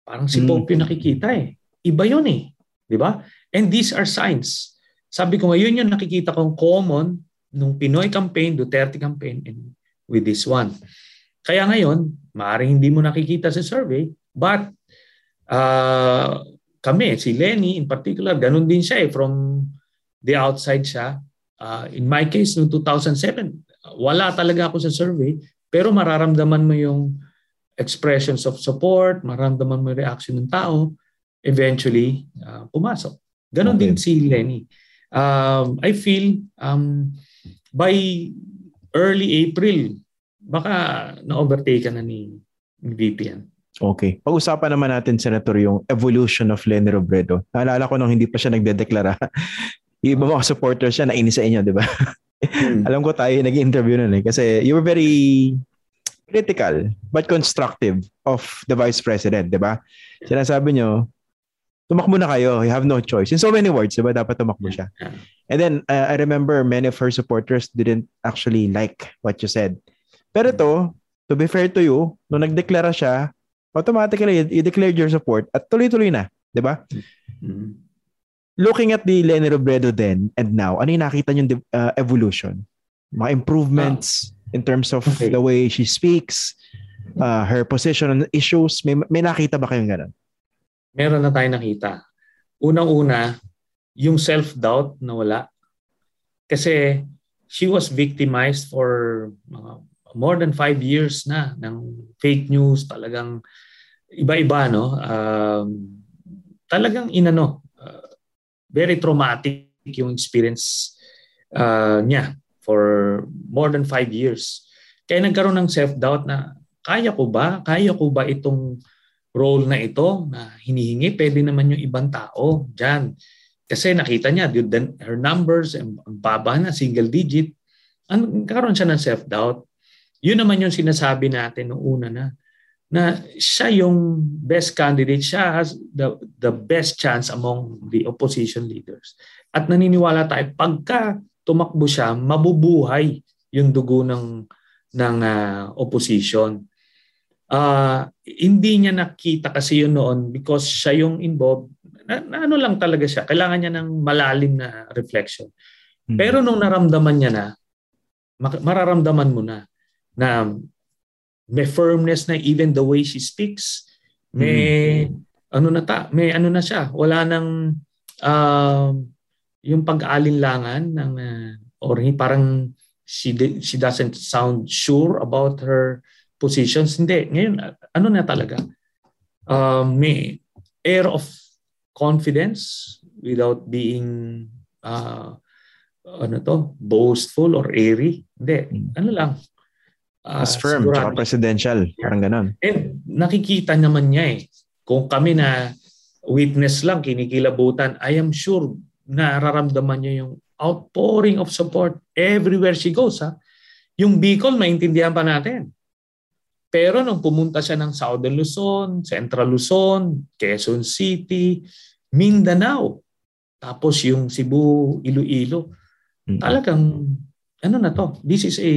Parang si Pope yung mm. nakikita eh. Iba yun eh. Di ba? And these are signs. Sabi ko ngayon yung nakikita kong common nung Pinoy campaign, Duterte campaign, and with this one. Kaya ngayon, maaaring hindi mo nakikita sa survey, But uh, kami, si Lenny in particular, ganun din siya eh. From the outside siya. Uh, in my case, noong 2007, wala talaga ako sa survey. Pero mararamdaman mo yung expressions of support, mararamdaman mo yung reaction ng tao. Eventually, uh, pumasok. Ganon okay. din si Lenny. Um, I feel um, by early April, baka na-overtake na ni, ni VP Okay. Pag-usapan naman natin, Senator, yung evolution of Lenny Robredo. Naalala ko nung hindi pa siya nagdedeklara. yung iba mga supporters siya, nainis sa inyo, di ba? hmm. Alam ko tayo nag-interview nun eh. Kasi you were very critical but constructive of the Vice President, di ba? Sinasabi nyo, tumakbo na kayo. You have no choice. In so many words, di ba? Dapat tumakbo siya. And then, uh, I remember many of her supporters didn't actually like what you said. Pero to, to be fair to you, nung nagdeklara siya, automatically you declared your support at tuloy-tuloy na, 'di ba? Mm-hmm. Looking at the Lenny Robredo then and now, ano yung nakita niyo uh, evolution? Mga improvements oh. in terms of okay. the way she speaks, uh, her position on issues, may may nakita ba kayong ganun? Meron na tayong nakita. unang-una, yung self-doubt na wala. Kasi she was victimized for uh, more than five years na ng fake news. Talagang iba-iba, no? Um, talagang inano, uh, very traumatic yung experience uh, niya for more than five years. Kaya nagkaroon ng self-doubt na kaya ko ba? Kaya ko ba itong role na ito na hinihingi? Pwede naman yung ibang tao dyan. Kasi nakita niya, her numbers, ang baba na, single digit. Ang karon siya ng self-doubt. Yun naman yung sinasabi natin noong una na na siya yung best candidate, siya has the, the best chance among the opposition leaders. At naniniwala tayo, pagka tumakbo siya, mabubuhay yung dugo ng, ng uh, opposition. Uh, hindi niya nakita kasi yun noon because siya yung involved. Na, na ano lang talaga siya. Kailangan niya ng malalim na reflection. Hmm. Pero nung naramdaman niya na, mararamdaman mo na na may firmness na even the way she speaks. May mm-hmm. ano na ta, may ano na siya, wala nang uh, yung pag-aalinlangan ng uh, or parang she she doesn't sound sure about her positions. Hindi, ngayon ano na talaga? Uh, may air of confidence without being uh, ano to, boastful or airy. Hindi, mm. ano lang, Uh, Mas firm, tsaka presidential. Parang ganon. And nakikita naman niya eh. Kung kami na witness lang, kinikilabutan, I am sure nararamdaman niya yung outpouring of support everywhere she goes. Ha? Yung Bicol, maintindihan pa natin. Pero nung pumunta siya ng Southern Luzon, Central Luzon, Quezon City, Mindanao, tapos yung Cebu, Iloilo, mm-hmm. talagang ano na to? This is a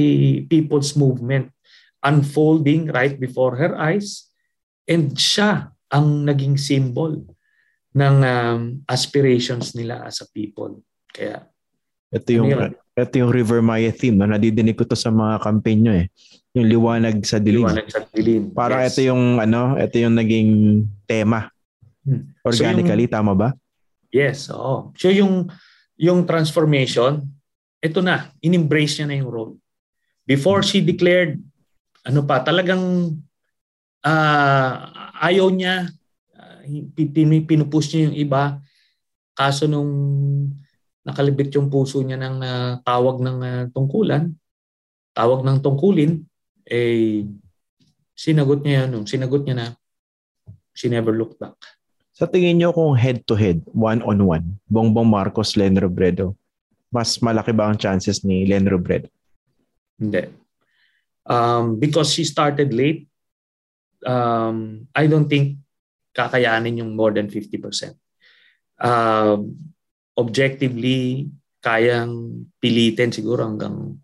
people's movement unfolding right before her eyes and siya ang naging symbol ng um, aspirations nila as a people. Kaya ito yung ano ito yung River Maya theme na nadidinig ko to sa mga campaign nyo eh. Yung liwanag sa dilim. Liwanag sa dilim. Para yes. ito yung ano, ito yung naging tema. Hmm. Organically so yung, tama ba? Yes, oo. So yung yung transformation ito na, in-embrace niya na yung role. Before she declared, ano pa, talagang uh, ayaw niya, uh, pinupush niya yung iba. Kaso nung nakalibit yung puso niya ng uh, tawag ng uh, tungkulan, tawag ng tungkulin, eh, sinagot niya yun. Sinagot niya na, she never looked back. Sa tingin niyo kung head-to-head, one-on-one, Bongbong Marcos, Len Robredo, mas malaki ba ang chances ni Len Robredo? Hindi. Um, because she started late, um, I don't think kakayanin yung more than 50%. Um, objectively, kayang pilitin siguro hanggang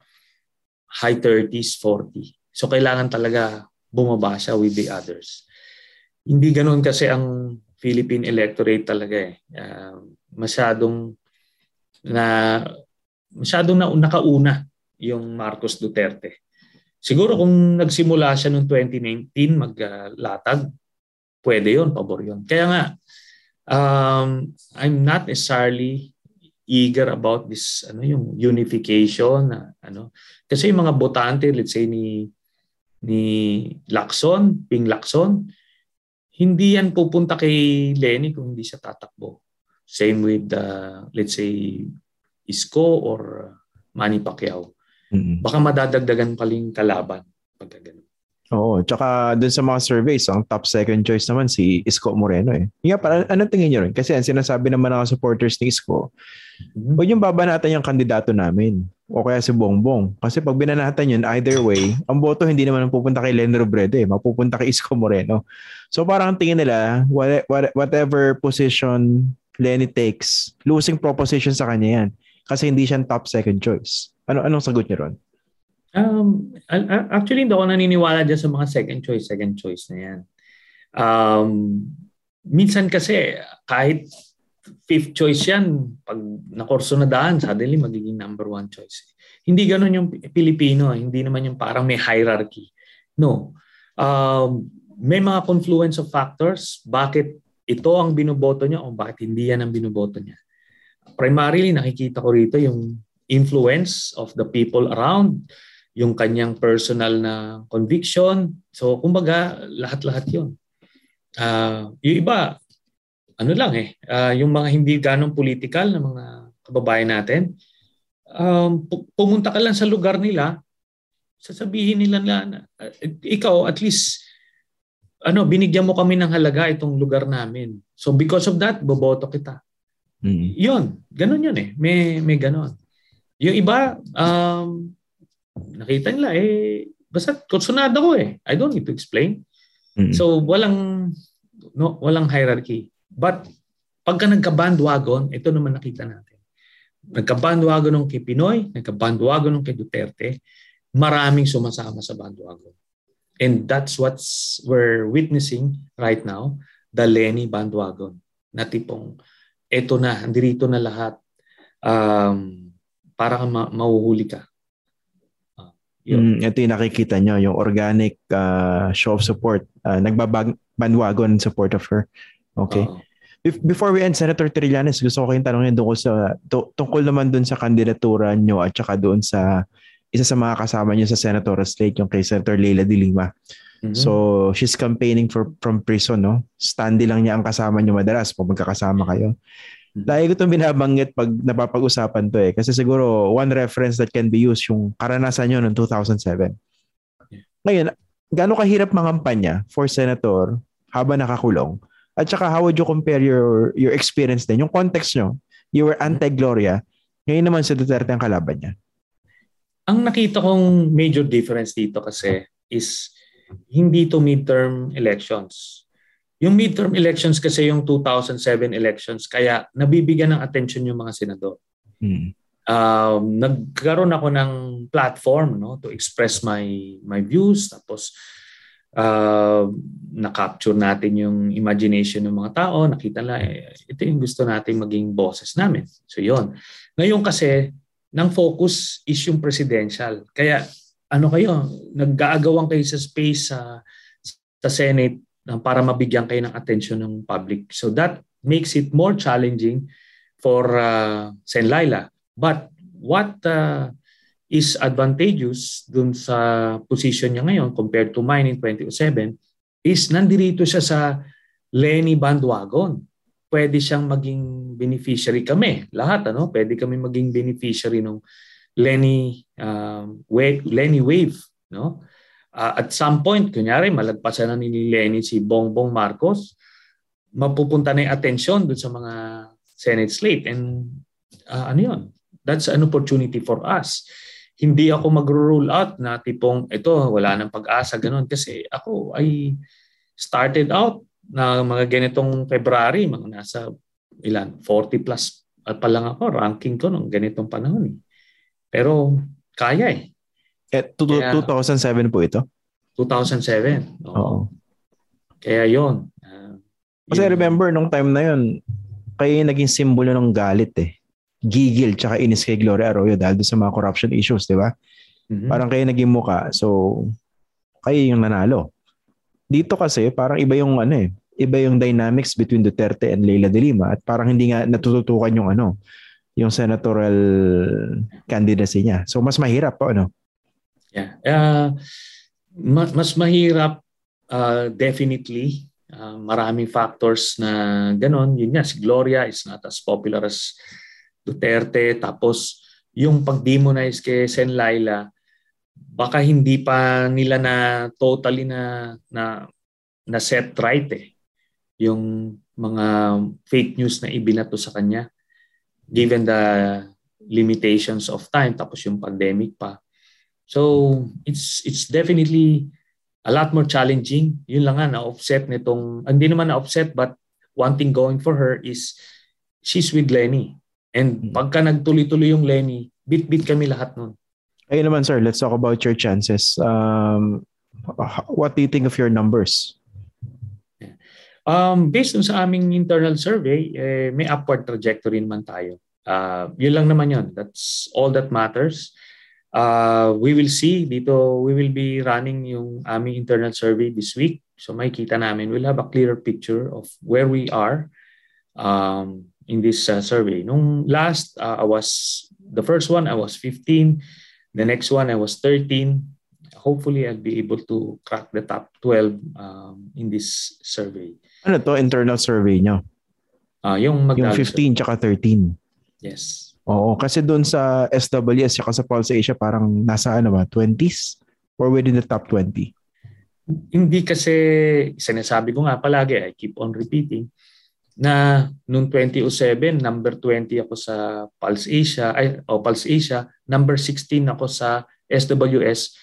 high 30s, 40. So kailangan talaga bumaba siya with the others. Hindi ganoon kasi ang Philippine electorate talaga eh. Uh, masyadong na masyadong na nakauna yung Marcos Duterte. Siguro kung nagsimula siya noong 2019 maglatag, pwede yon pabor yon. Kaya nga, um, I'm not necessarily eager about this ano yung unification na ano kasi yung mga botante let's say ni ni Lacson, Ping Lacson, hindi yan pupunta kay Lenny kung hindi siya tatakbo. Same with, uh, let's say, Isko or Manny Pacquiao. Mm-hmm. Baka madadagdagan pa rin kalaban pag ganun. Oo, tsaka dun sa mga surveys, ang top second choice naman si Isko Moreno eh. Nga pa, anong tingin niyo rin? Kasi ang sinasabi naman ng supporters ni Isko, mm-hmm. huwag yung babanatan yung kandidato namin o kaya si Bongbong. Kasi pag binanatan yun, either way, ang boto hindi naman pupunta kay Len Robredo eh, mapupunta kay Isko Moreno. So parang tingin nila, whatever position Lenny takes, losing proposition sa kanya yan. Kasi hindi siya top second choice. Ano anong sagot niyo ron? Um, actually, hindi ako naniniwala dyan sa mga second choice, second choice na yan. Um, minsan kasi, kahit fifth choice yan, pag nakorso na daan, suddenly magiging number one choice. Hindi ganun yung Pilipino. Hindi naman yung parang may hierarchy. No. Um, may mga confluence of factors bakit ito ang binoboto niya o bakit hindi yan ang binoboto niya. Primarily, nakikita ko rito yung influence of the people around, yung kanyang personal na conviction. So, kumbaga, lahat-lahat yun. Uh, yung iba, ano lang eh, uh, yung mga hindi ganong political na mga kababayan natin, um, pumunta ka lang sa lugar nila, sasabihin nila na, uh, ikaw at least ano, binigyan mo kami ng halaga itong lugar namin. So because of that, boboto kita. Mm-hmm. Yun, ganun yun eh. May, may ganun. Yung iba, um, nakita nila eh, basta kursunada ko eh. I don't need to explain. Mm-hmm. So walang, no, walang hierarchy. But pagka nagka-bandwagon, ito naman nakita natin. Nagka-bandwagon nung kay Pinoy, nagka-bandwagon nung kay Duterte, maraming sumasama sa bandwagon. And that's what's we're witnessing right now, the Lenny bandwagon. Na tipong, eto na, andirito na lahat. Um, para kang ma- mauhuli ka. Uh, yun. Mm, ito yung nakikita nyo, yung organic uh, show of support. Uh, nagbabandwagon in support of her. Okay. Uh-oh. Before we end, Senator Trillanes, gusto ko kayong tanongin doon sa, tungkol naman doon sa kandidatura nyo at saka doon sa isa sa mga kasama niya sa senatorial slate, yung kay Senator Leila de Lima. Mm-hmm. So, she's campaigning for from prison, no? Standy lang niya ang kasama niyo madalas pag magkakasama kayo. Mm-hmm. Lagi ko itong binabanggit pag napapag-usapan to eh. Kasi siguro, one reference that can be used, yung karanasan niyo noong 2007. Ngayon, gaano kahirap mangampanya for senator habang nakakulong? At saka, how would you compare your your experience din? Yung context nyo, you were anti-Gloria, ngayon naman si Duterte ang kalaban niya. Ang nakita kong major difference dito kasi is hindi to midterm elections. Yung midterm elections kasi yung 2007 elections kaya nabibigyan ng attention yung mga senador. Hmm. Um, nagkaroon ako ng platform no to express my my views tapos uh, na-capture natin yung imagination ng mga tao, nakita nila eh, ito yung gusto nating maging bosses namin. So yon. Ngayon kasi ng focus is yung presidential. Kaya ano kayo, nag-aagawan kayo sa space sa, sa Senate para mabigyan kayo ng attention ng public. So that makes it more challenging for uh, Sen Laila. But what uh, is advantageous dun sa position niya ngayon compared to mine in 2007 is nandirito siya sa Lenny bandwagon pwede siyang maging beneficiary kami. Lahat, ano? Pwede kami maging beneficiary ng Lenny, um, wave, Lenny Wave, no? Uh, at some point, kunyari, malagpasan na ni Lenny si Bongbong Marcos, mapupunta na yung attention dun sa mga Senate slate. And uh, ano yun? That's an opportunity for us. Hindi ako mag-rule out na tipong ito, wala nang pag-asa, ganun. Kasi ako ay started out na mga ganitong February, mga nasa ilan, 40 plus at pa lang ako, ranking ko nung ganitong panahon. Eh. Pero kaya eh. eh to, Kaya, 2007 po ito? 2007. Oo. Oo. Kaya yon. Uh, Kasi yun. remember, nung time na yon kayo naging simbolo ng galit eh. Gigil tsaka inis kay Gloria Arroyo dahil sa mga corruption issues, di ba? Mm-hmm. Parang kayo naging muka. So, kayo yung nanalo. Dito kasi parang iba yung ano eh, iba yung dynamics between Duterte and Leila de Lima at parang hindi nga natututukan yung ano, yung senatorial candidacy niya. So mas mahirap po ano. Yeah. Uh, mas, mahirap uh, definitely. Uh, maraming factors na ganon. Yun nga, si Gloria is not as popular as Duterte. Tapos yung pag-demonize kay Sen Laila, baka hindi pa nila na totally na na na set right eh. Yung mga fake news na ibinato sa kanya. Given the limitations of time tapos yung pandemic pa. So it's it's definitely a lot more challenging. Yun lang nga na offset nitong hindi naman na offset but one thing going for her is she's with Lenny. And hmm. pagka nagtuloy-tuloy yung Lenny bit-bit kami lahat nun Ayun naman sir, let's talk about your chances. Um, what do you think of your numbers? Um, based on sa aming internal survey, eh, may upward trajectory naman tayo. Uh, yun lang naman yun. That's all that matters. Uh, we will see dito, we will be running yung aming internal survey this week So makikita namin, we'll have a clearer picture of where we are um, in this uh, survey. Nung last, uh, I was, the first one, I was 15. The next one, I was 13. Hopefully, I'll be able to crack the top 12 um, in this survey. Ano to, internal survey nyo? Uh, yung, yung 15 tsaka 13. Yes. Oo, kasi doon sa SWS tsaka sa Pulse Asia parang nasa ano ba, 20s or within the top 20? Hindi kasi sinasabi ko nga palagi, I keep on repeating, na noong 2007, number 20 ako sa Pulse Asia, ay, oh, Pulse Asia, number 16 ako sa SWS.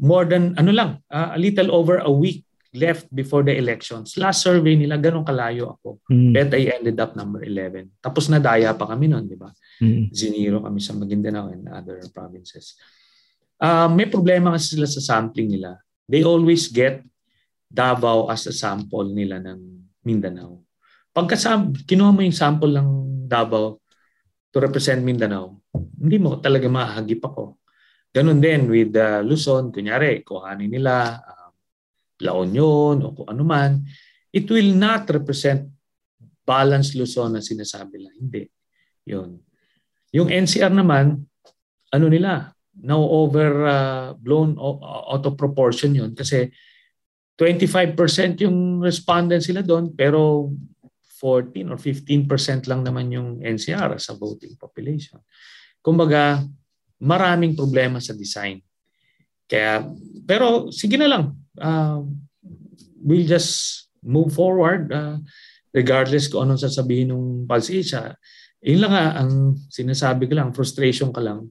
More than, ano lang, uh, a little over a week left before the elections. Last survey nila, ganun kalayo ako. Mm. But I ended up number 11. Tapos nadaya pa kami noon, di ba? Mm. Ziniro kami sa Maguindanao and other provinces. Uh, may problema kasi sila sa sampling nila they always get Davao as a sample nila ng Mindanao. Pagka kinuha mo yung sample ng Davao to represent Mindanao, hindi mo talaga mahagip ako. Ganon din with uh, Luzon, kunyari, kuhanin nila um, La Union o kung ano man, it will not represent balanced Luzon na sinasabi lang. Hindi. Yun. Yung NCR naman, ano nila, now over uh, blown out of proportion yun kasi 25% yung respondents sila doon pero 14 or 15% lang naman yung NCR sa voting population. Kumbaga, maraming problema sa design. Kaya, pero sige na lang. Uh, we'll just move forward uh, regardless kung anong sasabihin ng Palsisha. Yun lang nga, ang sinasabi ko lang, frustration ka lang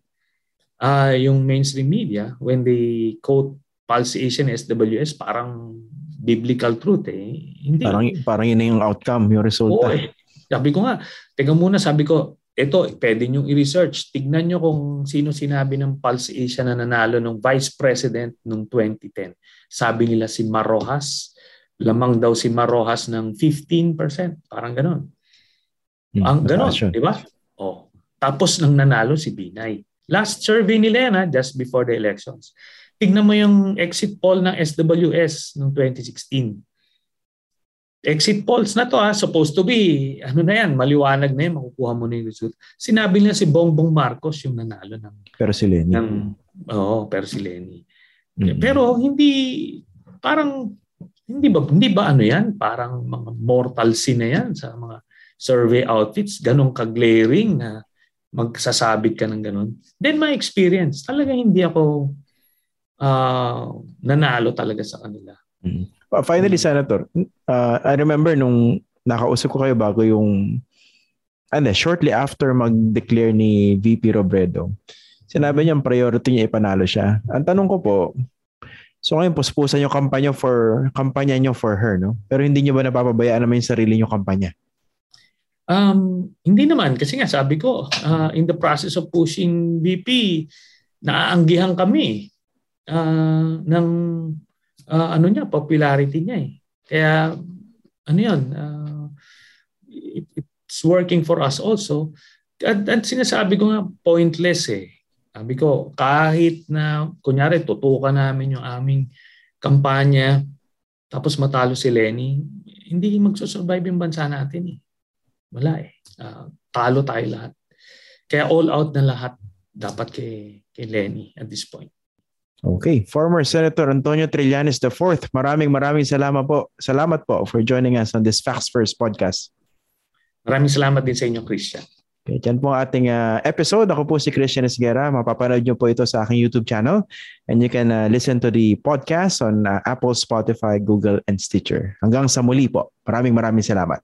uh, yung mainstream media, when they quote falsification SWS, parang biblical truth eh. Hindi. Parang, parang yun yung outcome, yung resulta. Oo eh. Sabi ko nga, teka muna, sabi ko, ito, pwede nyo i-research. Tignan nyo kung sino sinabi ng Pulse Asia na nanalo ng Vice President noong 2010. Sabi nila si Marojas. Lamang daw si Marojas ng 15%. Parang ganon. Hmm, Ang ganon, di ba? Oh. Tapos nang nanalo si Binay. Last survey nila yan ha, just before the elections. Tignan mo yung exit poll ng SWS noong 2016. Exit polls na to ha, supposed to be, ano na yan, maliwanag na yan, makukuha mo na yung result. Sinabi niya si Bongbong Marcos yung nanalo ng... Pero si Lenny. Ng, oo, oh, pero si Lenny. Mm-hmm. Pero hindi, parang, hindi ba, hindi ba ano yan? Parang mga mortal sin na yan sa mga survey outfits, ganong ka-glaring na magsasabit ka ng ganun. Then my experience, talaga hindi ako uh, nanalo talaga sa kanila. Mm-hmm. Finally, Senator, uh, I remember nung nakausap ko kayo bago yung ano, shortly after mag-declare ni VP Robredo, sinabi niya priority niya ipanalo siya. Ang tanong ko po, so ngayon puspusan yung kampanya for kampanya niyo for her, no? Pero hindi niyo ba napapabayaan naman yung sarili niyo kampanya? Um, hindi naman kasi nga sabi ko uh, in the process of pushing VP naaanggihan kami uh, ng uh, ano niya popularity niya eh. Kaya ano 'yun uh, it, it's working for us also. At, at sinasabi ko nga pointless eh. Sabi ko kahit na kunyari tutukan namin yung aming kampanya tapos matalo si Lenny, hindi magsusurvive yung bansa natin eh. Wala eh. Uh, talo tayo lahat. Kaya all out na lahat dapat kay, kay Lenny at this point. Okay. Former Senator Antonio Trillanes IV, maraming maraming salamat po. Salamat po for joining us on this Facts First podcast. Maraming salamat din sa inyo, Christian. Okay, dyan po ang ating uh, episode. Ako po si Christian Esguera. Mapapanood nyo po ito sa aking YouTube channel. And you can uh, listen to the podcast on uh, Apple, Spotify, Google, and Stitcher. Hanggang sa muli po. Maraming maraming salamat.